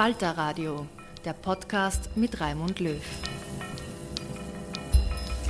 Falter Radio, der Podcast mit Raimund Löw.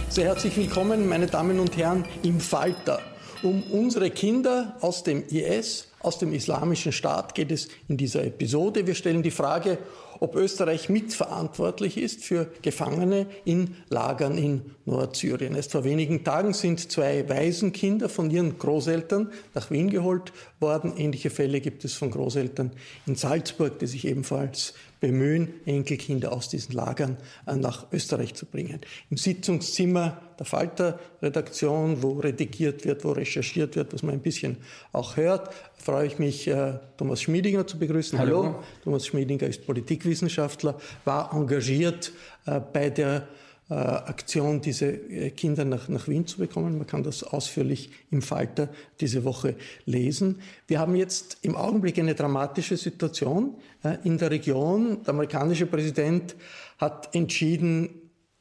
Sehr herzlich willkommen, meine Damen und Herren, im Falter. Um unsere Kinder aus dem IS, aus dem Islamischen Staat geht es in dieser Episode. Wir stellen die Frage, ob Österreich mitverantwortlich ist für Gefangene in Lagern in Nordsyrien. Erst vor wenigen Tagen sind zwei Waisenkinder von ihren Großeltern nach Wien geholt worden. Ähnliche Fälle gibt es von Großeltern in Salzburg, die sich ebenfalls bemühen, Enkelkinder aus diesen Lagern äh, nach Österreich zu bringen. Im Sitzungszimmer der Falter-Redaktion, wo redigiert wird, wo recherchiert wird, was man ein bisschen auch hört, freue ich mich, äh, Thomas Schmiedinger zu begrüßen. Hallo. Hallo. Thomas Schmiedinger ist Politikwissenschaftler, war engagiert äh, bei der Aktion, diese äh, Kinder nach, nach Wien zu bekommen. Man kann das ausführlich im Falter diese Woche lesen. Wir haben jetzt im Augenblick eine dramatische Situation äh, in der Region. Der amerikanische Präsident hat entschieden,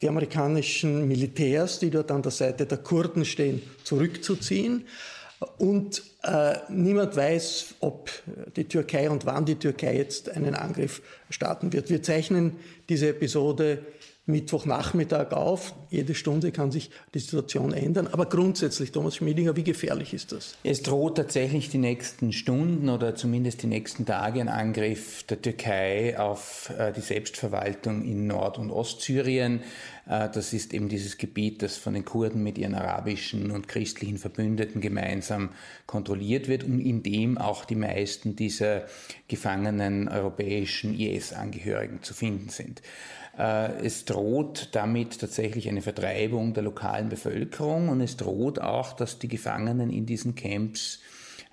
die amerikanischen Militärs, die dort an der Seite der Kurden stehen, zurückzuziehen. Und äh, niemand weiß, ob die Türkei und wann die Türkei jetzt einen Angriff starten wird. Wir zeichnen diese Episode Mittwochnachmittag auf. Jede Stunde kann sich die Situation ändern. Aber grundsätzlich, Thomas Schmiedinger, wie gefährlich ist das? Es droht tatsächlich die nächsten Stunden oder zumindest die nächsten Tage ein Angriff der Türkei auf äh, die Selbstverwaltung in Nord- und Ostsyrien. Äh, das ist eben dieses Gebiet, das von den Kurden mit ihren arabischen und christlichen Verbündeten gemeinsam kontrolliert wird und in dem auch die meisten dieser gefangenen europäischen IS-Angehörigen zu finden sind. Äh, es droht damit tatsächlich eine Vertreibung der lokalen Bevölkerung und es droht auch, dass die Gefangenen in diesen Camps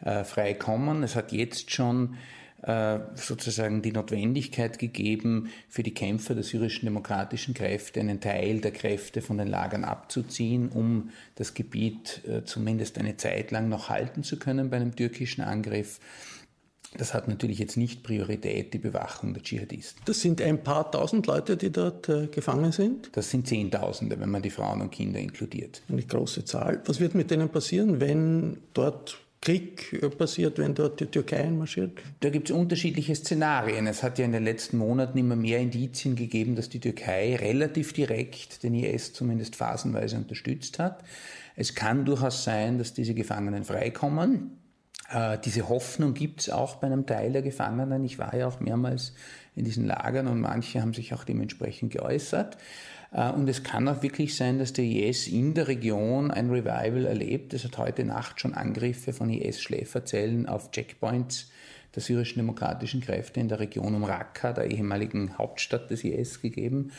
äh, freikommen. Es hat jetzt schon äh, sozusagen die Notwendigkeit gegeben, für die Kämpfer der syrischen demokratischen Kräfte einen Teil der Kräfte von den Lagern abzuziehen, um das Gebiet zumindest eine Zeit lang noch halten zu können bei einem türkischen Angriff. Das hat natürlich jetzt nicht Priorität, die Bewachung der Dschihadisten. Das sind ein paar tausend Leute, die dort äh, gefangen sind? Das sind Zehntausende, wenn man die Frauen und Kinder inkludiert. Eine große Zahl. Was wird mit denen passieren, wenn dort Krieg äh, passiert, wenn dort die Türkei einmarschiert? Da gibt es unterschiedliche Szenarien. Es hat ja in den letzten Monaten immer mehr Indizien gegeben, dass die Türkei relativ direkt den IS zumindest phasenweise unterstützt hat. Es kann durchaus sein, dass diese Gefangenen freikommen. Äh, diese Hoffnung gibt es auch bei einem Teil der Gefangenen. Ich war ja auch mehrmals in diesen Lagern und manche haben sich auch dementsprechend geäußert. Äh, und es kann auch wirklich sein, dass der IS in der Region ein Revival erlebt. Es hat heute Nacht schon Angriffe von IS-Schläferzellen auf Checkpoints der syrischen demokratischen Kräfte in der Region um Raqqa, der ehemaligen Hauptstadt des IS, gegeben.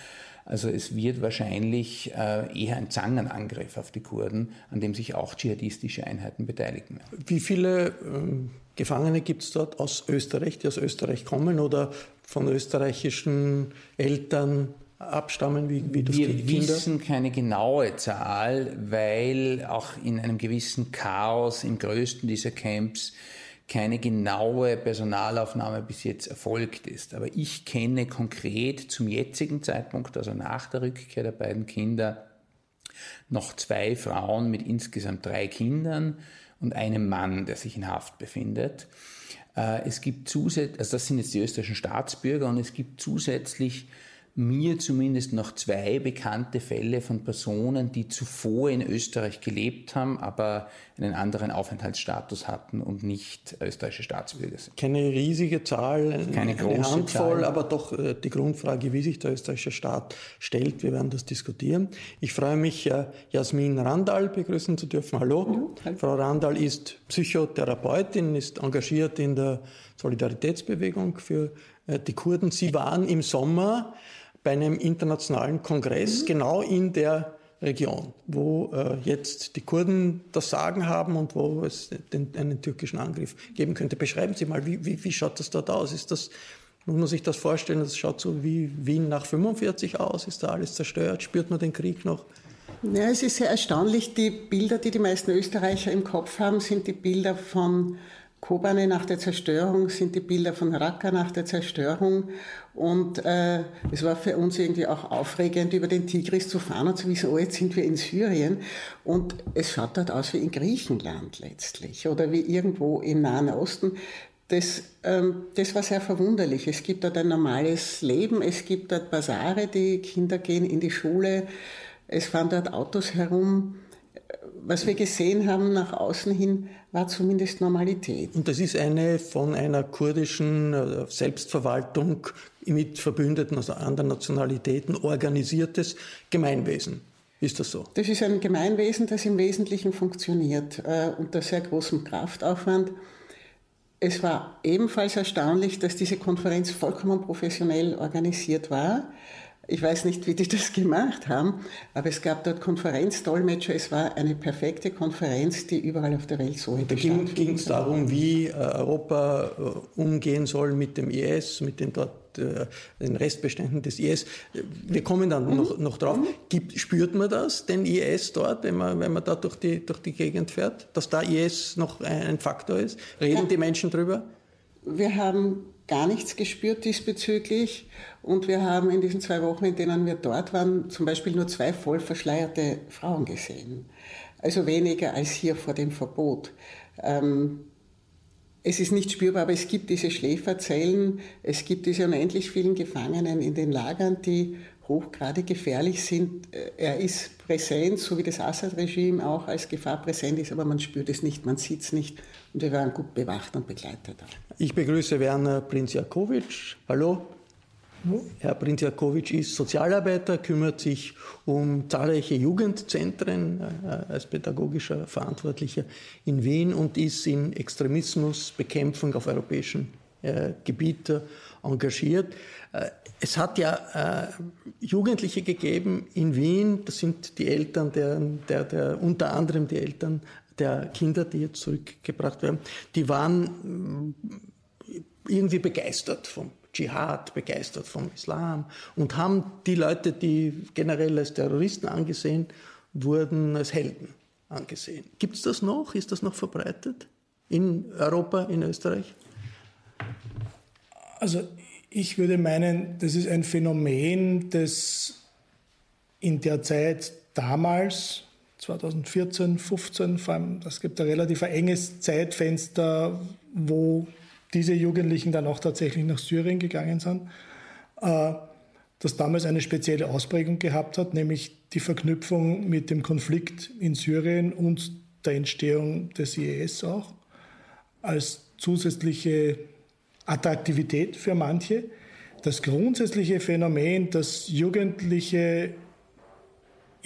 Also es wird wahrscheinlich äh, eher ein Zangenangriff auf die Kurden, an dem sich auch dschihadistische Einheiten beteiligen. Wie viele ähm, Gefangene gibt es dort aus Österreich, die aus Österreich kommen oder von österreichischen Eltern abstammen, wie, wie das Wir Kinder? wissen keine genaue Zahl, weil auch in einem gewissen Chaos im größten dieser Camps keine genaue Personalaufnahme bis jetzt erfolgt ist. Aber ich kenne konkret zum jetzigen Zeitpunkt, also nach der Rückkehr der beiden Kinder, noch zwei Frauen mit insgesamt drei Kindern und einem Mann, der sich in Haft befindet. Äh, es gibt zusätzlich, also das sind jetzt die österreichischen Staatsbürger und es gibt zusätzlich mir zumindest noch zwei bekannte Fälle von Personen, die zuvor in Österreich gelebt haben, aber einen anderen Aufenthaltsstatus hatten und nicht österreichische Staatsbürger sind. Keine riesige Zahl, keine große eine Handvoll, Zahl. aber doch äh, die Grundfrage, wie sich der österreichische Staat stellt. Wir werden das diskutieren. Ich freue mich, äh, Jasmin Randall begrüßen zu dürfen. Hallo. Ja, Frau Randall ist Psychotherapeutin, ist engagiert in der Solidaritätsbewegung für äh, die Kurden. Sie waren im Sommer bei einem internationalen Kongress, mhm. genau in der Region, wo äh, jetzt die Kurden das Sagen haben und wo es den, einen türkischen Angriff geben könnte. Beschreiben Sie mal, wie, wie, wie schaut das dort aus? Ist das, muss man sich das vorstellen, das schaut so wie Wien nach 45 aus? Ist da alles zerstört? Spürt man den Krieg noch? Ja, es ist sehr erstaunlich. Die Bilder, die die meisten Österreicher im Kopf haben, sind die Bilder von Kobane nach der Zerstörung sind die Bilder von Raqqa nach der Zerstörung. Und äh, es war für uns irgendwie auch aufregend, über den Tigris zu fahren und zu wissen, oh, jetzt sind wir in Syrien. Und es schaut dort aus wie in Griechenland letztlich oder wie irgendwo im Nahen Osten. Das, ähm, das war sehr verwunderlich. Es gibt dort ein normales Leben, es gibt dort Basare, die Kinder gehen in die Schule, es fahren dort Autos herum was wir gesehen haben nach außen hin, war zumindest Normalität. Und das ist eine von einer kurdischen äh, Selbstverwaltung mit Verbündeten aus anderen Nationalitäten organisiertes Gemeinwesen. Ist das so? Das ist ein Gemeinwesen, das im Wesentlichen funktioniert, äh, unter sehr großem Kraftaufwand. Es war ebenfalls erstaunlich, dass diese Konferenz vollkommen professionell organisiert war. Ich weiß nicht, wie die das gemacht haben, aber es gab dort Konferenzdolmetscher. Es war eine perfekte Konferenz, die überall auf der Welt so hätte Da ging es darum, wie äh, Europa äh, umgehen soll mit dem IS, mit den dort äh, den Restbeständen des IS. Wir kommen dann mhm. noch, noch drauf. Mhm. Gibt, spürt man das, den IS dort, wenn man, wenn man da durch die, durch die Gegend fährt, dass da IS noch ein Faktor ist? Reden ja. die Menschen drüber? Wir haben gar nichts gespürt diesbezüglich. Und wir haben in diesen zwei Wochen, in denen wir dort waren, zum Beispiel nur zwei voll verschleierte Frauen gesehen. Also weniger als hier vor dem Verbot. Ähm, es ist nicht spürbar, aber es gibt diese Schläferzellen, es gibt diese unendlich vielen Gefangenen in den Lagern, die hochgradig gefährlich sind. Äh, er ist präsent, so wie das Assad-Regime auch als Gefahr präsent ist, aber man spürt es nicht, man sieht es nicht und wir waren gut bewacht und begleitet. Ich begrüße Werner Prinzjakowitsch. Hallo. Herr Prinzjakowitsch ist Sozialarbeiter, kümmert sich um zahlreiche Jugendzentren äh, als pädagogischer Verantwortlicher in Wien und ist in Extremismusbekämpfung auf europäischen äh, Gebiet engagiert. Äh, es hat ja äh, Jugendliche gegeben in Wien, das sind die Eltern, der, der, der, unter anderem die Eltern der Kinder, die jetzt zurückgebracht werden, die waren äh, irgendwie begeistert vom Dschihad, begeistert vom Islam und haben die Leute, die generell als Terroristen angesehen wurden, als Helden angesehen. Gibt es das noch? Ist das noch verbreitet in Europa, in Österreich? Also ich würde meinen, das ist ein Phänomen, das in der Zeit damals, 2014, 15, vor allem, das gibt ein relativ enges Zeitfenster, wo diese Jugendlichen dann auch tatsächlich nach Syrien gegangen sind, äh, das damals eine spezielle Ausprägung gehabt hat, nämlich die Verknüpfung mit dem Konflikt in Syrien und der Entstehung des IS auch als zusätzliche Attraktivität für manche. Das grundsätzliche Phänomen, dass Jugendliche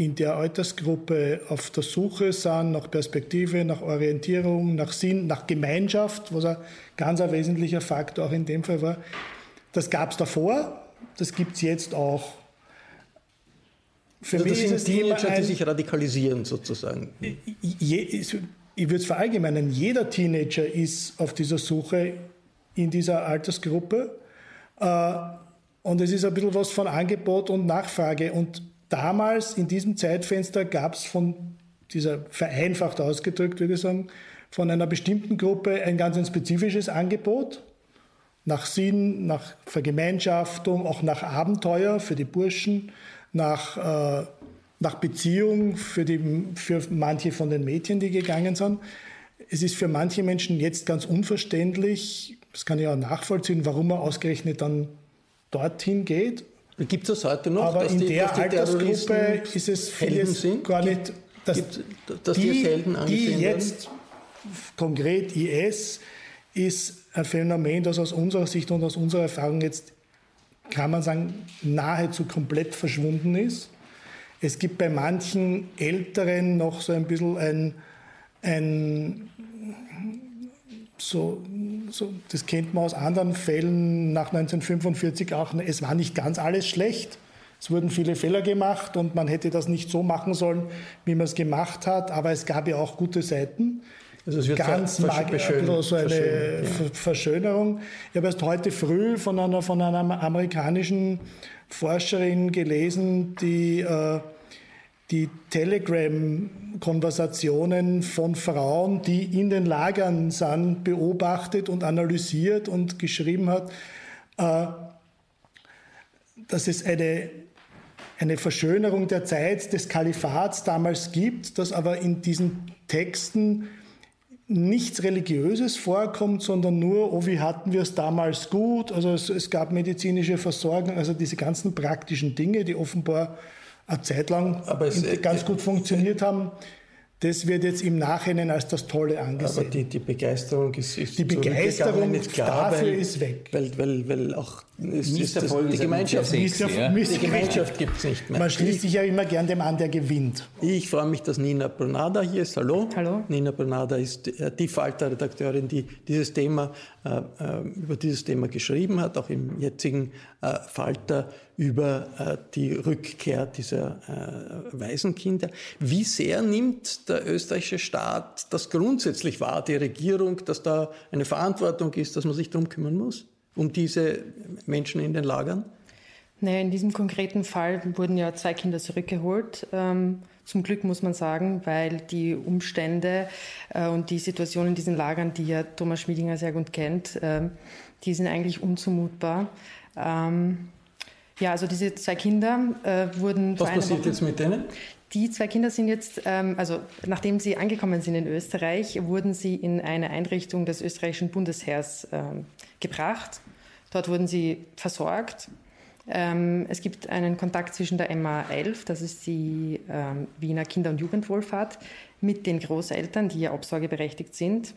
in der Altersgruppe auf der Suche sind nach Perspektive, nach Orientierung, nach Sinn, nach Gemeinschaft, was ein ganz ein wesentlicher Faktor auch in dem Fall war. Das gab es davor, das gibt es jetzt auch. Für also mich das sind Teenager, ein, die sich radikalisieren sozusagen. Je, ich würde es verallgemeinern, jeder Teenager ist auf dieser Suche in dieser Altersgruppe. Äh, Und es ist ein bisschen was von Angebot und Nachfrage. Und damals in diesem Zeitfenster gab es von dieser vereinfacht ausgedrückt, würde ich sagen, von einer bestimmten Gruppe ein ganz ein spezifisches Angebot nach Sinn, nach Vergemeinschaftung, auch nach Abenteuer für die Burschen, nach, äh, nach Beziehung für, die, für manche von den Mädchen, die gegangen sind. Es ist für manche Menschen jetzt ganz unverständlich, das kann ich auch nachvollziehen, warum man ausgerechnet dann dorthin geht. Gibt es das heute noch? Aber in die, der Altersgruppe ist es vieles gar nicht, dass, Gibt, dass die, die, Helden die jetzt konkret IS ist ein Phänomen, das aus unserer Sicht und aus unserer Erfahrung jetzt, kann man sagen, nahezu komplett verschwunden ist. Es gibt bei manchen Älteren noch so ein bisschen ein, ein so, so, das kennt man aus anderen Fällen nach 1945 auch, es war nicht ganz alles schlecht. Es wurden viele Fehler gemacht und man hätte das nicht so machen sollen, wie man es gemacht hat, aber es gab ja auch gute Seiten. Also es wird ganz mag so eine ja. Verschönerung. Ich habe erst heute früh von einer, von einer amerikanischen Forscherin gelesen, die äh, die Telegram-Konversationen von Frauen, die in den Lagern sind, beobachtet und analysiert und geschrieben hat, äh, dass es eine, eine Verschönerung der Zeit des Kalifats damals gibt, dass aber in diesen Texten nichts Religiöses vorkommt, sondern nur, oh, wie hatten wir es damals gut? Also es, es, gab medizinische Versorgung, also diese ganzen praktischen Dinge, die offenbar eine Zeit lang es, ganz gut funktioniert haben. Das wird jetzt im Nachhinein als das Tolle angesehen. Aber die, die Begeisterung ist, ist Die Begeisterung klar, dafür weil, ist weg. Weil, weil, weil auch es ist das, die Gemeinschaft, Misser, ja. die Gemeinschaft gibt es nicht mehr. Man schließt sich ja immer gern dem an, der gewinnt. Ich freue mich, dass Nina Bernada hier ist. Hallo. Hallo. Nina Bernada ist äh, die Falter-Redakteurin, die dieses Thema, äh, äh, über dieses Thema geschrieben hat, auch im jetzigen Falter über die Rückkehr dieser Waisenkinder. Wie sehr nimmt der österreichische Staat das grundsätzlich wahr, die Regierung, dass da eine Verantwortung ist, dass man sich darum kümmern muss? um diese Menschen in den Lagern? Naja, in diesem konkreten Fall wurden ja zwei Kinder zurückgeholt. Ähm, zum Glück muss man sagen, weil die Umstände äh, und die Situation in diesen Lagern, die ja Thomas Schmiedinger sehr gut kennt, äh, die sind eigentlich unzumutbar. Ähm, ja, also diese zwei Kinder äh, wurden. Was passiert Woche, jetzt mit denen? Die zwei Kinder sind jetzt, ähm, also nachdem sie angekommen sind in Österreich, wurden sie in eine Einrichtung des österreichischen Bundesheers ähm, gebracht. Dort wurden sie versorgt. Ähm, es gibt einen Kontakt zwischen der MA11, das ist die ähm, Wiener Kinder- und Jugendwohlfahrt, mit den Großeltern, die ja obsorgeberechtigt sind.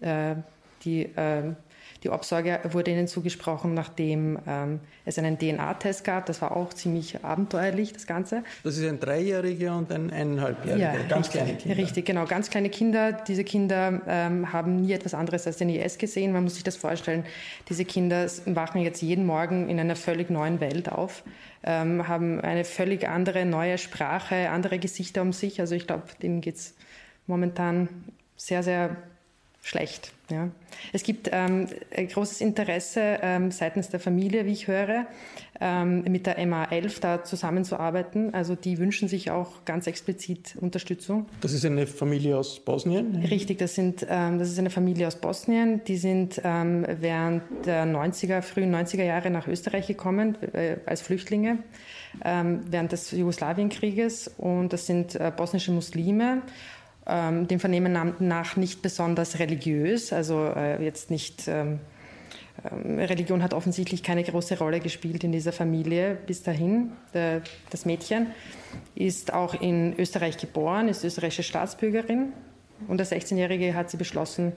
Äh, die äh, die Obsorge wurde ihnen zugesprochen, nachdem ähm, es einen DNA-Test gab. Das war auch ziemlich abenteuerlich, das Ganze. Das ist ein Dreijähriger und ein eineinhalbjähriger, ja, ganz richtig, kleine Kinder. Richtig, genau, ganz kleine Kinder. Diese Kinder ähm, haben nie etwas anderes als den IS gesehen. Man muss sich das vorstellen. Diese Kinder wachen jetzt jeden Morgen in einer völlig neuen Welt auf, ähm, haben eine völlig andere, neue Sprache, andere Gesichter um sich. Also ich glaube, denen geht es momentan sehr, sehr schlecht. Ja. Es gibt ähm, großes Interesse ähm, seitens der Familie, wie ich höre, ähm, mit der MA11 da zusammenzuarbeiten. Also die wünschen sich auch ganz explizit Unterstützung. Das ist eine Familie aus Bosnien? Richtig, das, sind, ähm, das ist eine Familie aus Bosnien. Die sind ähm, während der 90er, frühen 90er Jahre nach Österreich gekommen äh, als Flüchtlinge ähm, während des Jugoslawienkrieges. Und das sind äh, bosnische Muslime ähm, dem Vernehmen nach nicht besonders religiös, also äh, jetzt nicht. Ähm, ähm, Religion hat offensichtlich keine große Rolle gespielt in dieser Familie bis dahin. Der, das Mädchen ist auch in Österreich geboren, ist österreichische Staatsbürgerin und der 16-Jährige hat sie beschlossen,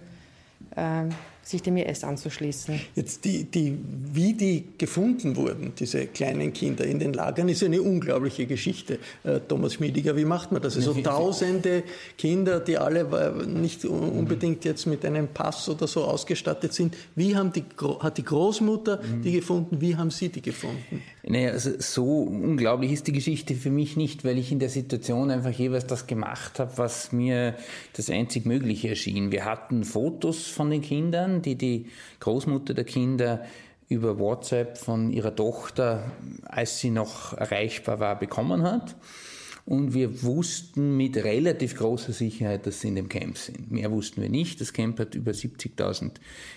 äh, sich dem IS anzuschließen. Jetzt die, die, wie die gefunden wurden, diese kleinen Kinder in den Lagern, ist eine unglaubliche Geschichte. Äh, Thomas Schmiediger, wie macht man das? Also tausende Kinder, die alle äh, nicht unbedingt jetzt mit einem Pass oder so ausgestattet sind. Wie haben die, hat die Großmutter die gefunden? Wie haben Sie die gefunden? Naja, also so unglaublich ist die Geschichte für mich nicht, weil ich in der Situation einfach jeweils das gemacht habe, was mir das einzig Mögliche erschien. Wir hatten Fotos von den Kindern, die die Großmutter der Kinder über WhatsApp von ihrer Tochter, als sie noch erreichbar war, bekommen hat. Und wir wussten mit relativ großer Sicherheit, dass sie in dem Camp sind. Mehr wussten wir nicht. Das Camp hat über 70.000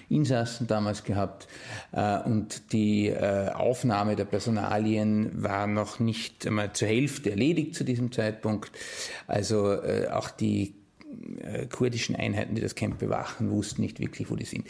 Insassen damals gehabt. Äh, und die äh, Aufnahme der Personalien war noch nicht einmal zur Hälfte erledigt zu diesem Zeitpunkt. Also äh, auch die kurdischen Einheiten, die das Camp bewachen, wussten nicht wirklich, wo die sind.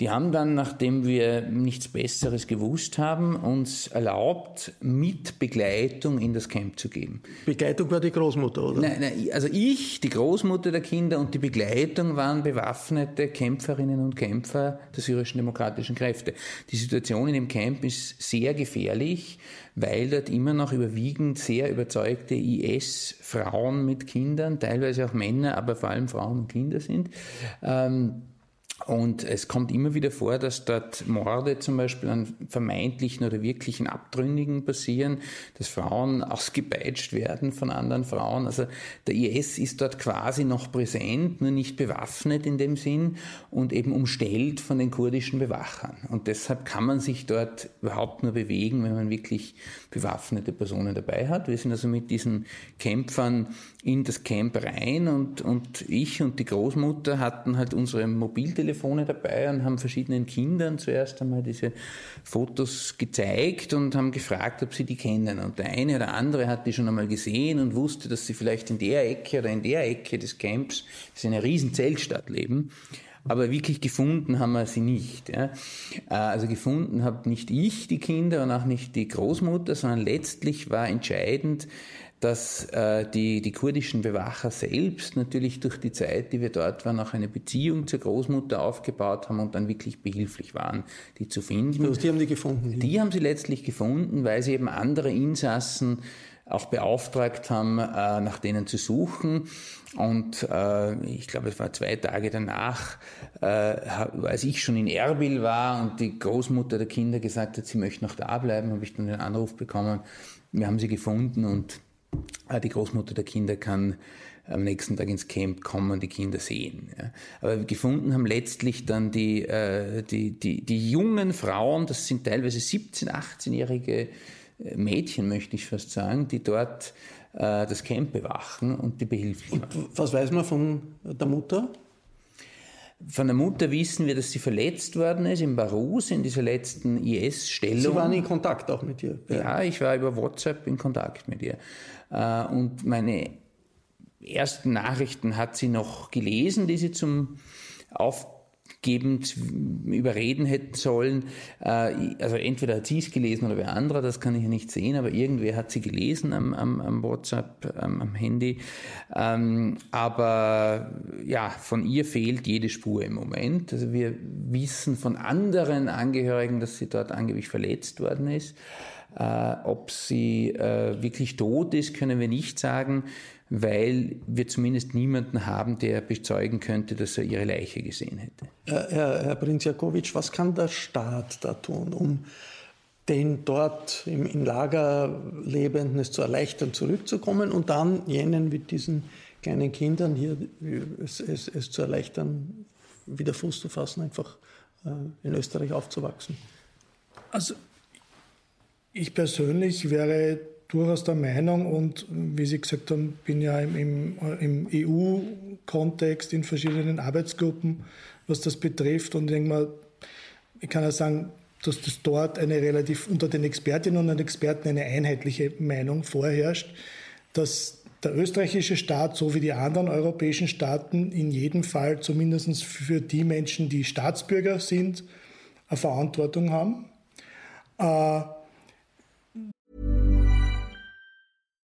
Die haben dann, nachdem wir nichts Besseres gewusst haben, uns erlaubt, mit Begleitung in das Camp zu gehen. Begleitung war die Großmutter, oder? Nein, nein, also ich, die Großmutter der Kinder und die Begleitung waren bewaffnete Kämpferinnen und Kämpfer der syrischen demokratischen Kräfte. Die Situation in dem Camp ist sehr gefährlich, weil dort immer noch überwiegend sehr überzeugte IS-Frauen mit Kindern, teilweise auch Männer, aber vor allem Frauen und Kinder sind. Ähm, und es kommt immer wieder vor, dass dort Morde zum Beispiel an vermeintlichen oder wirklichen Abtrünnigen passieren, dass Frauen ausgepeitscht werden von anderen Frauen. Also der IS ist dort quasi noch präsent, nur nicht bewaffnet in dem Sinn und eben umstellt von den kurdischen Bewachern. Und deshalb kann man sich dort überhaupt nur bewegen, wenn man wirklich bewaffnete Personen dabei hat. Wir sind also mit diesen Kämpfern in das Camp rein und, und ich und die Großmutter hatten halt unsere Mobiltelefone dabei und haben verschiedenen Kindern zuerst einmal diese Fotos gezeigt und haben gefragt, ob sie die kennen. Und der eine oder andere hat die schon einmal gesehen und wusste, dass sie vielleicht in der Ecke oder in der Ecke des Camps, das ist eine riesen Zeltstadt, leben. Aber wirklich gefunden haben wir sie nicht. Ja. Äh, also gefunden habe nicht ich die Kinder und auch nicht die Großmutter, sondern letztlich war entscheidend, dass äh, die, die kurdischen Bewacher selbst natürlich durch die Zeit, die wir dort waren, auch eine Beziehung zur Großmutter aufgebaut haben und dann wirklich behilflich waren, die zu finden. Also die haben die gefunden? Die, die haben sie letztlich gefunden, weil sie eben andere Insassen auch beauftragt haben, äh, nach denen zu suchen. Und äh, ich glaube, es war zwei Tage danach, äh, als ich schon in Erbil war und die Großmutter der Kinder gesagt hat, sie möchte noch da bleiben, habe ich dann den Anruf bekommen, wir haben sie gefunden und Ah, die Großmutter der Kinder kann am nächsten Tag ins Camp kommen, die Kinder sehen. Ja. Aber gefunden haben letztlich dann die, äh, die, die, die jungen Frauen, das sind teilweise 17-, 18-jährige äh, Mädchen, möchte ich fast sagen, die dort äh, das Camp bewachen und die behilflich waren. Was weiß man von der Mutter? Von der Mutter wissen wir, dass sie verletzt worden ist in Barus, in dieser letzten IS-Stellung. Sie waren in Kontakt auch mit ihr? Ja. ja, ich war über WhatsApp in Kontakt mit ihr. Äh, und meine ersten Nachrichten hat sie noch gelesen, die sie zum Aufbau gebend überreden hätten sollen. Äh, also entweder hat sie es gelesen oder wer anderer, das kann ich ja nicht sehen, aber irgendwer hat sie gelesen am, am, am WhatsApp, am, am Handy. Ähm, aber ja, von ihr fehlt jede Spur im Moment. Also wir wissen von anderen Angehörigen, dass sie dort angeblich verletzt worden ist. Äh, ob sie äh, wirklich tot ist, können wir nicht sagen weil wir zumindest niemanden haben, der bezeugen könnte, dass er ihre Leiche gesehen hätte. Herr, Herr Prinz Jakowitsch, was kann der Staat da tun, um den dort im, im Lager Lebenden es zu erleichtern, zurückzukommen und dann jenen mit diesen kleinen Kindern hier es, es, es zu erleichtern, wieder Fuß zu fassen, einfach äh, in Österreich aufzuwachsen? Also ich persönlich wäre durchaus der Meinung und wie Sie gesagt haben, bin ja im, im, EU-Kontext in verschiedenen Arbeitsgruppen, was das betrifft und mal, ich kann ja sagen, dass das dort eine relativ unter den Expertinnen und Experten eine einheitliche Meinung vorherrscht, dass der österreichische Staat so wie die anderen europäischen Staaten in jedem Fall zumindest für die Menschen, die Staatsbürger sind, eine Verantwortung haben. Äh,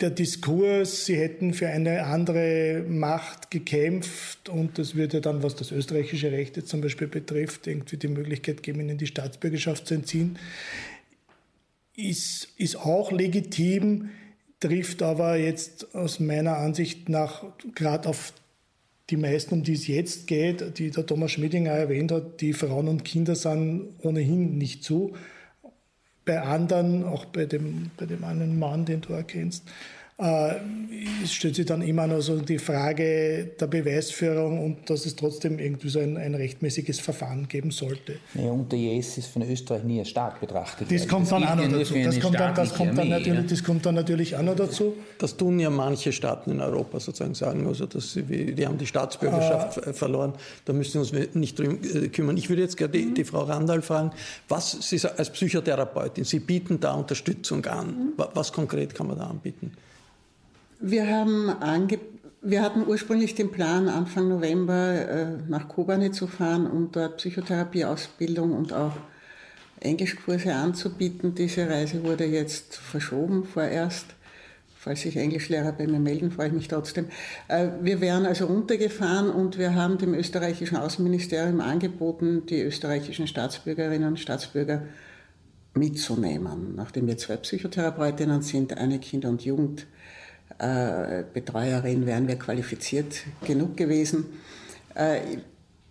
Der Diskurs, sie hätten für eine andere Macht gekämpft und das würde dann, was das österreichische Recht jetzt zum Beispiel betrifft, irgendwie die Möglichkeit geben, ihnen die Staatsbürgerschaft zu entziehen, ist, ist auch legitim, trifft aber jetzt aus meiner Ansicht nach gerade auf die meisten, um die es jetzt geht, die der Thomas Schmidinger erwähnt hat, die Frauen und Kinder sind ohnehin nicht zu. Bei anderen, auch bei dem, bei dem einen Mann, den du erkennst, äh, es stellt sich dann immer noch so die Frage der Beweisführung und dass es trotzdem irgendwie so ein, ein rechtmäßiges Verfahren geben sollte. Ja, und der JS ist von Österreich nie als Staat betrachtet. Das kommt dann auch noch dazu. Das kommt dann, das, kommt dann natürlich, das kommt dann natürlich auch noch dazu. Das tun ja manche Staaten in Europa sozusagen sagen, also dass sie, die haben die Staatsbürgerschaft äh, verloren, da müssen wir uns nicht drum äh, kümmern. Ich würde jetzt gerne die, die Frau Randall fragen, was Sie als Psychotherapeutin, Sie bieten da Unterstützung an. Was konkret kann man da anbieten? Wir, haben ange wir hatten ursprünglich den Plan, Anfang November äh, nach Kobane zu fahren, um dort Psychotherapieausbildung und auch Englischkurse anzubieten. Diese Reise wurde jetzt verschoben vorerst. Falls sich Englischlehrer bei mir melden, freue ich mich trotzdem. Äh, wir wären also runtergefahren und wir haben dem österreichischen Außenministerium angeboten, die österreichischen Staatsbürgerinnen und Staatsbürger mitzunehmen. Nachdem wir zwei Psychotherapeutinnen sind, eine Kinder- und Jugend- äh, Betreuerin wären wir qualifiziert genug gewesen. Äh,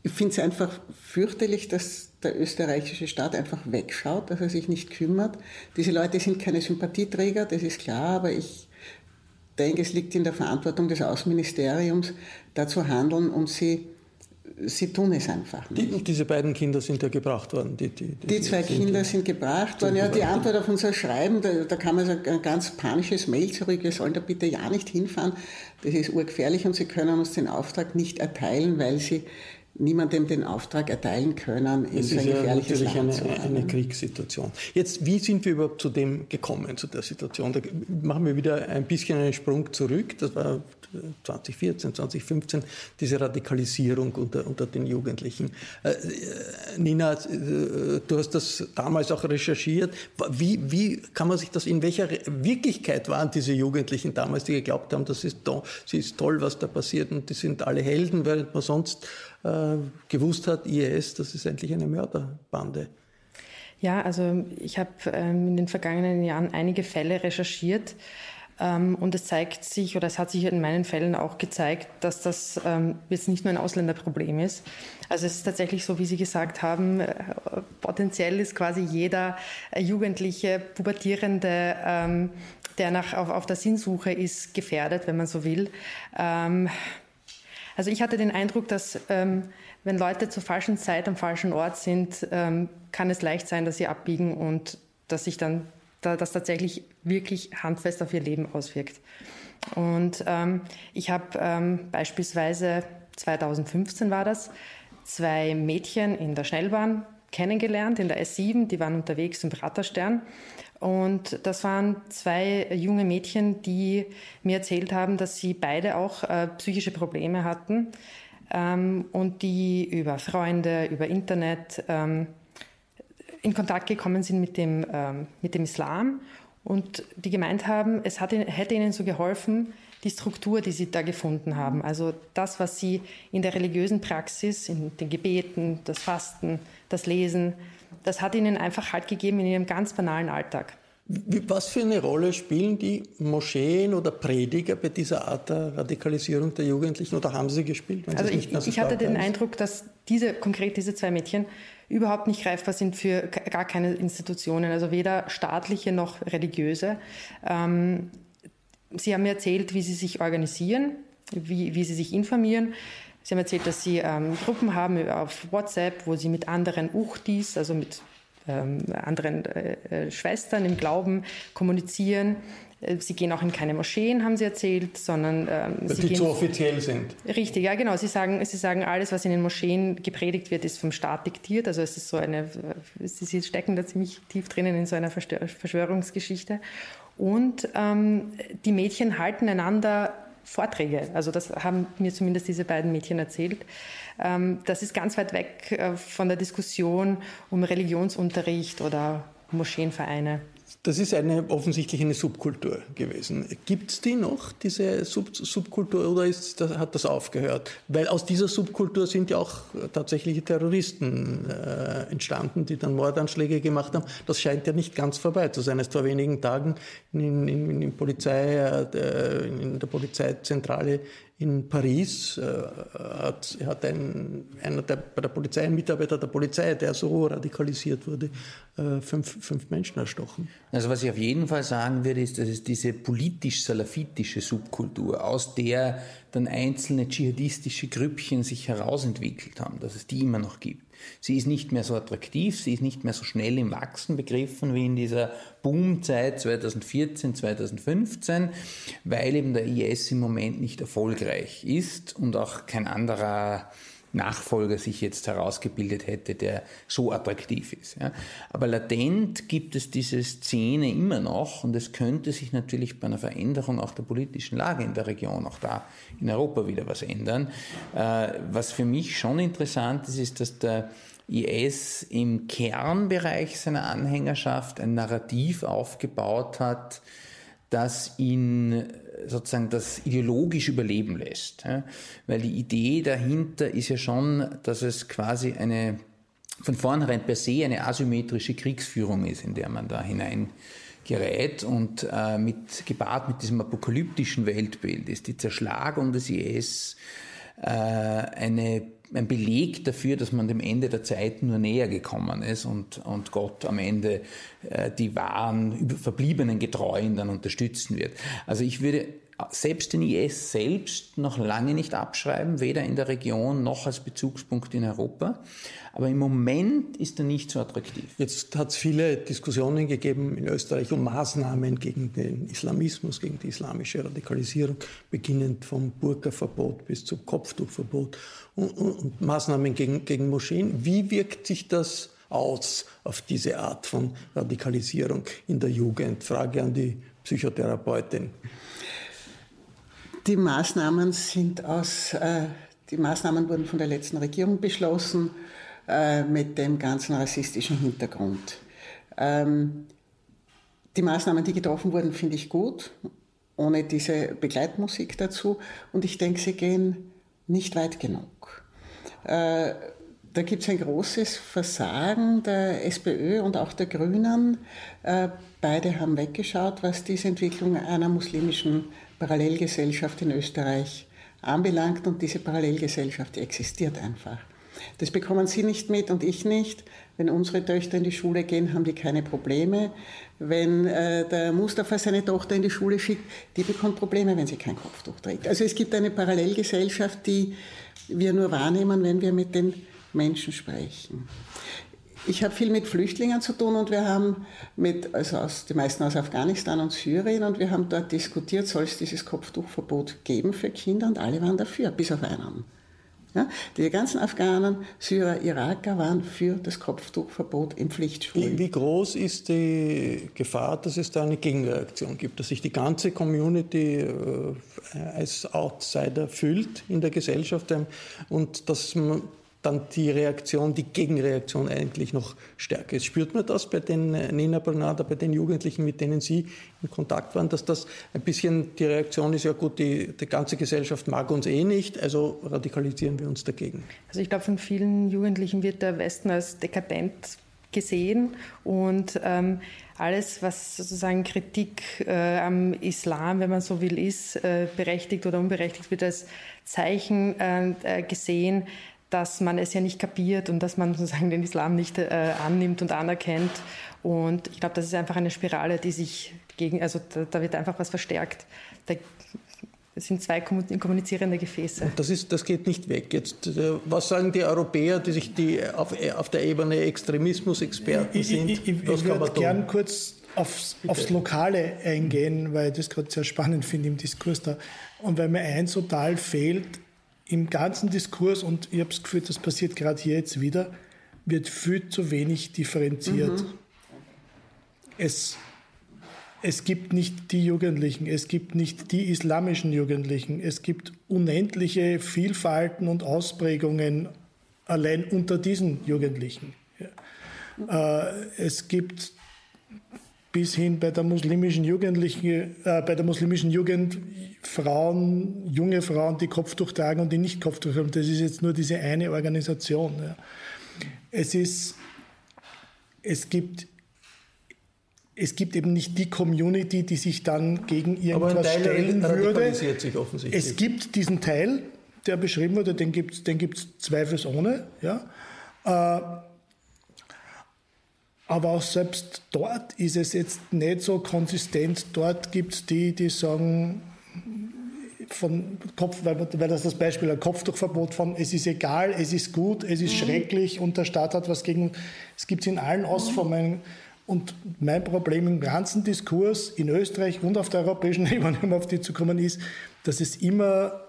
ich finde es einfach fürchterlich, dass der österreichische Staat einfach wegschaut, dass er sich nicht kümmert. Diese Leute sind keine Sympathieträger, das ist klar, aber ich denke, es liegt in der Verantwortung des Außenministeriums, da zu handeln und sie sie tun es einfach nicht. Die, diese beiden Kinder sind ja gebracht worden. Die, die, die, die zwei Kinder sind gebracht worden. Ja, die Antwort auf unser Schreiben, da, da kam also ein ganz panisches Mail zurück, wir sollen da bitte ja nicht hinfahren. Das ist urgefährlich und sie können uns den Auftrag nicht erteilen, weil sie niemandem den Auftrag erteilen können, in so ein ja gefährliches natürlich eine, eine Kriegssituation. Jetzt, wie sind wir überhaupt zu dem gekommen, zu der Situation? Da machen wir wieder ein bisschen einen Sprung zurück. Das war 2014, 2015, diese Radikalisierung unter, unter den Jugendlichen. Äh, äh, Nina, äh, du hast das damals auch recherchiert. Wie, wie kann man sich das, in welcher Wirklichkeit waren diese Jugendlichen damals, die geglaubt haben, das ist, to ist toll, was da passiert und die sind alle Helden, während man sonst äh, gewusst hat, IS, das ist eigentlich eine Mörderbande. Ja, also ich habe ähm, in den vergangenen Jahren einige Fälle recherchiert ähm, und es zeigt sich, oder es hat sich in meinen Fällen auch gezeigt, dass das ähm, jetzt nicht nur ein Ausländerproblem ist. Also es ist tatsächlich so, wie Sie gesagt haben, äh, potenziell ist quasi jeder äh, Jugendliche, Pubertierende, ähm, der nach, auf, auf der Sinnsuche ist, gefährdet, wenn man so will. Also ich hatte den Eindruck, dass wenn Leute zur falschen Zeit am falschen Ort sind, kann es leicht sein, dass sie abbiegen und dass sich dann das tatsächlich wirklich handfest auf ihr Leben auswirkt. Und ähm, ich habe ähm, beispielsweise 2015 war das, zwei Mädchen in der Schnellbahn kennengelernt, in der S7, die waren unterwegs im Praterstern. Und das waren zwei junge Mädchen, die mir erzählt haben, dass sie beide auch äh, psychische Probleme hatten ähm, und die über Freunde, über Internet ähm, in Kontakt gekommen sind mit dem, ähm, mit dem Islam und die gemeint haben, es hat, hätte ihnen so geholfen, die Struktur, die sie da gefunden haben. Also das, was sie in der religiösen Praxis, in den Gebeten, das Fasten, das Lesen, das hat ihnen einfach Halt gegeben in ihrem ganz banalen Alltag. Was für eine Rolle spielen die Moscheen oder Prediger bei dieser Art der Radikalisierung der Jugendlichen oder haben sie gespielt? Also ich, ich hatte den Eindruck, dass diese, konkret diese zwei Mädchen überhaupt nicht greifbar sind für gar keine Institutionen, also weder staatliche noch religiöse. Ähm, sie haben mir erzählt, wie sie sich organisieren, wie, wie sie sich informieren. Sie haben erzählt, dass sie ähm, Gruppen haben auf WhatsApp, wo sie mit anderen Uchtis, also mit ähm, anderen äh, äh Schwestern im Glauben kommunizieren. Äh, sie gehen auch in keine Moscheen, haben Sie erzählt, sondern ähm, Weil sie die gehen, zu offiziell sind. Richtig, ja genau. Sie sagen, Sie sagen, alles, was in den Moscheen gepredigt wird, ist vom Staat diktiert. Also es ist so eine, Sie stecken da ziemlich tief drinnen in so einer Verschwörungsgeschichte. Und ähm, die Mädchen halten einander Vorträge. Also das haben mir zumindest diese beiden Mädchen erzählt. Ähm, das ist ganz weit weg äh, von der Diskussion um Religionsunterricht oder Moscheenvereine. Das ist eine, offensichtlich eine Subkultur gewesen. Gibt es die noch, diese Sub Subkultur, oder ist, das, hat das aufgehört? Weil aus dieser Subkultur sind ja auch tatsächliche Terroristen äh, entstanden, die dann Mordanschläge gemacht haben. Das scheint ja nicht ganz vorbei zu sein. Erst vor wenigen Tagen in, in, in, Polizei, äh, in der Polizeizentrale in Paris äh, hat, hat ein, einer der, der Polizei, ein Mitarbeiter der Polizei, der so radikalisiert wurde, äh, fünf, fünf Menschen erstochen. Also was ich auf jeden Fall sagen würde, ist, dass es diese politisch-salafitische Subkultur, aus der dann einzelne dschihadistische Grüppchen sich herausentwickelt haben, dass es die immer noch gibt. Sie ist nicht mehr so attraktiv, sie ist nicht mehr so schnell im Wachsen begriffen wie in dieser Boomzeit 2014, 2015, weil eben der IS im Moment nicht erfolgreich ist und auch kein anderer Nachfolger sich jetzt herausgebildet hätte, der so attraktiv ist. Ja. Aber latent gibt es diese Szene immer noch und es könnte sich natürlich bei einer Veränderung auch der politischen Lage in der Region, auch da in Europa wieder was ändern. Äh, was für mich schon interessant ist, ist, dass der IS im Kernbereich seiner Anhängerschaft ein Narrativ aufgebaut hat, das ihn sozusagen das ideologisch überleben lässt. Weil die Idee dahinter ist ja schon, dass es quasi eine von vornherein per se eine asymmetrische Kriegsführung ist, in der man da hinein gerät und äh, mit, gepaart mit diesem apokalyptischen Weltbild ist die Zerschlagung des IS äh, eine, ein Beleg dafür, dass man dem Ende der Zeit nur näher gekommen ist und, und Gott am Ende äh, die wahren, verbliebenen Getreuen dann unterstützen wird. Also ich würde selbst den IS selbst noch lange nicht abschreiben, weder in der Region noch als Bezugspunkt in Europa. Aber im Moment ist er nicht so attraktiv. Jetzt hat es viele Diskussionen gegeben in Österreich um Maßnahmen gegen den Islamismus, gegen die islamische Radikalisierung, beginnend vom Burka-Verbot bis zum Kopftuchverbot und, und, und Maßnahmen gegen, gegen Moscheen. Wie wirkt sich das aus auf diese Art von Radikalisierung in der Jugend? Frage an die Psychotherapeutin. Die Maßnahmen sind aus, äh, die Maßnahmen wurden von der letzten Regierung beschlossen äh, mit dem ganzen rassistischen Hintergrund. Ähm, die Maßnahmen, die getroffen wurden, finde ich gut, ohne diese Begleitmusik dazu. Und ich denke, sie gehen nicht weit genug. Äh, da gibt es ein großes Versagen der SPÖ und auch der Grünen. Beide haben weggeschaut, was diese Entwicklung einer muslimischen Parallelgesellschaft in Österreich anbelangt und diese Parallelgesellschaft die existiert einfach. Das bekommen Sie nicht mit und ich nicht. Wenn unsere Töchter in die Schule gehen, haben die keine Probleme. Wenn äh, der Mustafa seine Tochter in die Schule schickt, die bekommt Probleme, wenn sie kein Kopftuch trägt. Also es gibt eine Parallelgesellschaft, die wir nur wahrnehmen, wenn wir mit den Menschen sprechen. Ich habe viel mit Flüchtlingen zu tun und wir haben mit, also aus, die meisten aus Afghanistan und Syrien und wir haben dort diskutiert, soll es dieses Kopftuchverbot geben für Kinder und alle waren dafür, bis auf einen. Ja, die ganzen Afghanen, Syrer, Iraker waren für das Kopftuchverbot in Pflichtschulen. Wie, groß ist die Gefahr, dass es da eine Gegenreaktion gibt, dass sich die ganze Community äh, als Outsider fühlt in der Gesellschaft ähm, und dass man dann die Reaktion, die Gegenreaktion eigentlich noch stärker ist. Spürt man das bei den äh, Nina Bernada, bei den Jugendlichen, mit denen Sie in Kontakt waren, dass das ein bisschen die Reaktion ist, ja gut, die, die ganze Gesellschaft mag uns eh nicht, also radikalisieren wir uns dagegen? Also ich glaube, von vielen Jugendlichen wird der Westen als dekadent gesehen und ähm, alles, was sozusagen Kritik äh, am Islam, wenn man so will, ist, äh, berechtigt oder unberechtigt, wird als Zeichen äh, gesehen, dass man es ja nicht kapiert und dass man sozusagen den Islam nicht äh, annimmt und anerkennt. Und ich glaube, das ist einfach eine Spirale, die sich gegen, also da, da wird einfach was verstärkt. Da, das sind zwei kommunizierende Gefäße. Und das, ist, das geht nicht weg. Jetzt, äh, was sagen die Europäer, die sich die auf, auf der Ebene Extremismus-Experten sind? Ich, ich, ich würde gern kurz aufs, aufs, Lokale eingehen, weil ich das gerade sehr spannend finde im Diskurs da. Und weil mir eins total fehlt, im ganzen Diskurs, und ich habe das Gefühl, das passiert gerade hier jetzt wieder, wird viel zu wenig differenziert. Mhm. Es, es gibt nicht die Jugendlichen, es gibt nicht die islamischen Jugendlichen, es gibt unendliche Vielfalten und Ausprägungen allein unter diesen Jugendlichen. Ja. Äh, es gibt bis hin bei der muslimischen Jugendlichen, äh, bei der muslimischen Jugend Frauen, junge Frauen, die Kopftuch tragen und die nicht Kopftuch haben. Das ist jetzt nur diese eine Organisation. Ja. Es ist, es gibt es gibt eben nicht die Community, die sich dann gegen irgendwas stellen würde. Es gibt diesen Teil, der beschrieben wurde, den gibt es den gibt's zweifelsohne. Ja. Äh, aber auch selbst dort ist es jetzt nicht so konsistent. Dort gibt es die, die sagen, von Kopf, weil, weil das das Beispiel ein Kopftuchverbot von es ist egal, es ist gut, es ist mhm. schrecklich und der Staat hat was gegen. Es gibt es in allen Ostformen. Und mein Problem im ganzen Diskurs in Österreich und auf der europäischen Ebene, um auf die zu kommen, ist, dass es immer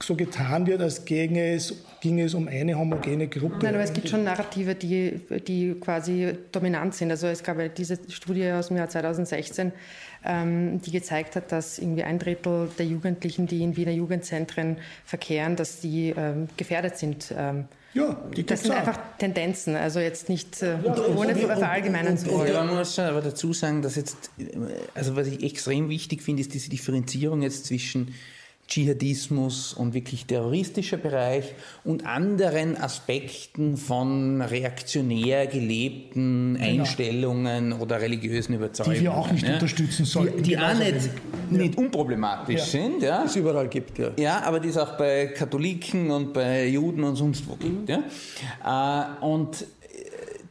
so getan wird, als ginge es, ginge es um eine homogene Gruppe. Nein, aber es gibt schon Narrative, die, die quasi dominant sind. Also es gab ja diese Studie aus dem Jahr 2016, ähm, die gezeigt hat, dass irgendwie ein Drittel der Jugendlichen, die in Wiener Jugendzentren verkehren, dass die ähm, gefährdet sind. Ähm, ja, die das sind einfach Tendenzen, also jetzt nicht äh, ja, ohne verallgemeinern zu wollen. Ja, man muss schon aber dazu sagen, dass jetzt, also was ich extrem wichtig finde, ist diese Differenzierung jetzt zwischen Dschihadismus und wirklich terroristischer Bereich und anderen Aspekten von reaktionär gelebten genau. Einstellungen oder religiösen Überzeugungen. Die wir auch nicht ja. unterstützen sollten. Die, die auch nicht, nicht unproblematisch ja. sind. Ja. Die es überall gibt, ja. Ja, aber die es auch bei Katholiken und bei Juden und sonst wo gibt. Ja. Äh, und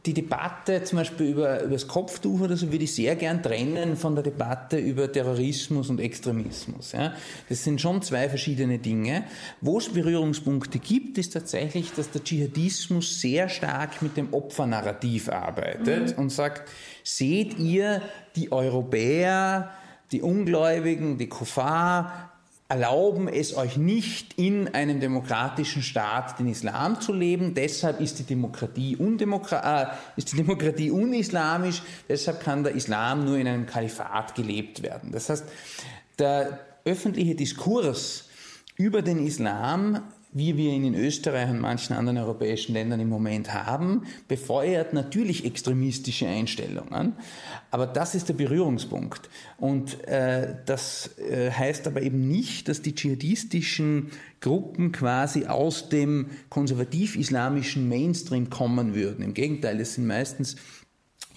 die Debatte zum Beispiel über, über das Kopftuch oder so würde ich sehr gern trennen von der Debatte über Terrorismus und Extremismus. Ja. Das sind schon zwei verschiedene Dinge. Wo es Berührungspunkte gibt, ist tatsächlich, dass der Dschihadismus sehr stark mit dem Opfernarrativ arbeitet mhm. und sagt, seht ihr die Europäer, die Ungläubigen, die Kuffar erlauben es euch nicht, in einem demokratischen Staat den Islam zu leben. Deshalb ist die Demokratie, undemokra äh, ist die Demokratie unislamisch. Deshalb kann der Islam nur in einem Kalifat gelebt werden. Das heißt, der öffentliche Diskurs über den Islam wie wir ihn in Österreich und manchen anderen europäischen Ländern im Moment haben, befeuert natürlich extremistische Einstellungen. Aber das ist der Berührungspunkt. Und äh, das äh, heißt aber eben nicht, dass die dschihadistischen Gruppen quasi aus dem konservativ-islamischen Mainstream kommen würden. Im Gegenteil, es sind meistens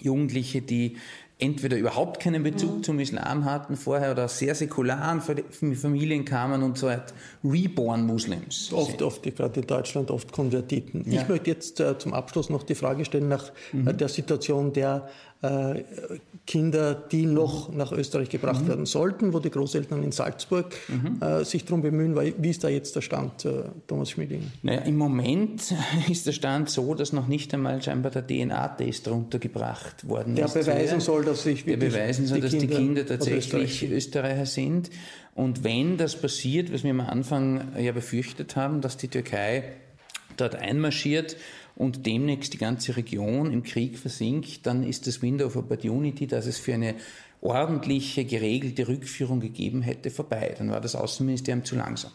Jugendliche, die entweder überhaupt keinen Bezug mhm. zum Islam hatten vorher oder sehr säkularen Familien kamen und so halt Reborn Muslims. Oft, sind. oft, gerade in Deutschland, oft Konvertiten. Ja. Ich möchte jetzt äh, zum Abschluss noch die Frage stellen nach äh, mhm. der Situation der äh, Kinder, die noch nach Österreich gebracht mhm. werden sollten, wo die Großeltern in Salzburg mhm. äh, sich darum bemühen. Weil, wie ist da jetzt der Stand, äh, Thomas Schmiding? Naja, im Moment ist der Stand so, dass noch nicht einmal scheinbar der DNA-Test runtergebracht worden der ist. Der beweisen soll, dass sich Der beweisen soll, dass Kinder die Kinder tatsächlich Österreicher sind. Und wenn das passiert, was wir am Anfang ja befürchtet haben, dass die Türkei dort einmarschiert und demnächst die ganze Region im Krieg versinkt, dann ist das Window of Opportunity, dass es für eine ordentliche, geregelte Rückführung gegeben hätte, vorbei. Dann war das Außenministerium zu langsam.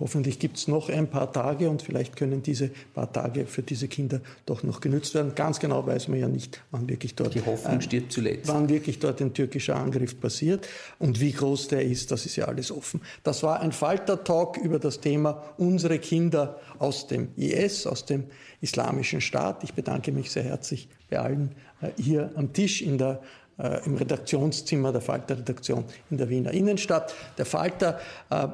Hoffentlich gibt es noch ein paar Tage und vielleicht können diese paar Tage für diese Kinder doch noch genützt werden. Ganz genau weiß man ja nicht, wann wirklich dort, Die Hoffnung stirbt zuletzt. wann wirklich dort ein türkischer Angriff passiert und wie groß der ist, das ist ja alles offen. Das war ein Falter-Talk über das Thema unsere Kinder aus dem IS, aus dem Islamischen Staat. Ich bedanke mich sehr herzlich bei allen äh, hier am Tisch in der äh, im Redaktionszimmer der Falter-Redaktion in der Wiener Innenstadt. Der Falter äh,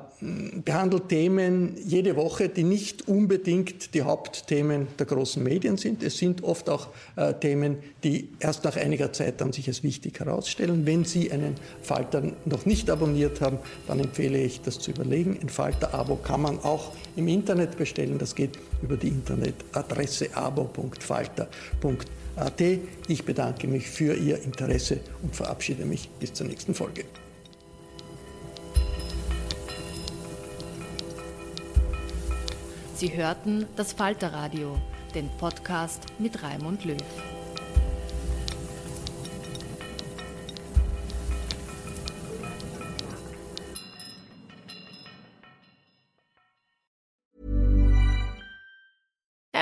behandelt Themen jede Woche, die nicht unbedingt die Hauptthemen der großen Medien sind. Es sind oft auch äh, Themen, die erst nach einiger Zeit dann sich als wichtig herausstellen. Wenn Sie einen Falter noch nicht abonniert haben, dann empfehle ich, das zu überlegen. Ein Falter-Abo kann man auch im Internet bestellen. Das geht über die Internetadresse abo.falter.de AT. Ich bedanke mich für Ihr Interesse und verabschiede mich bis zur nächsten Folge. Sie hörten das Falterradio, den Podcast mit Raimund Löw.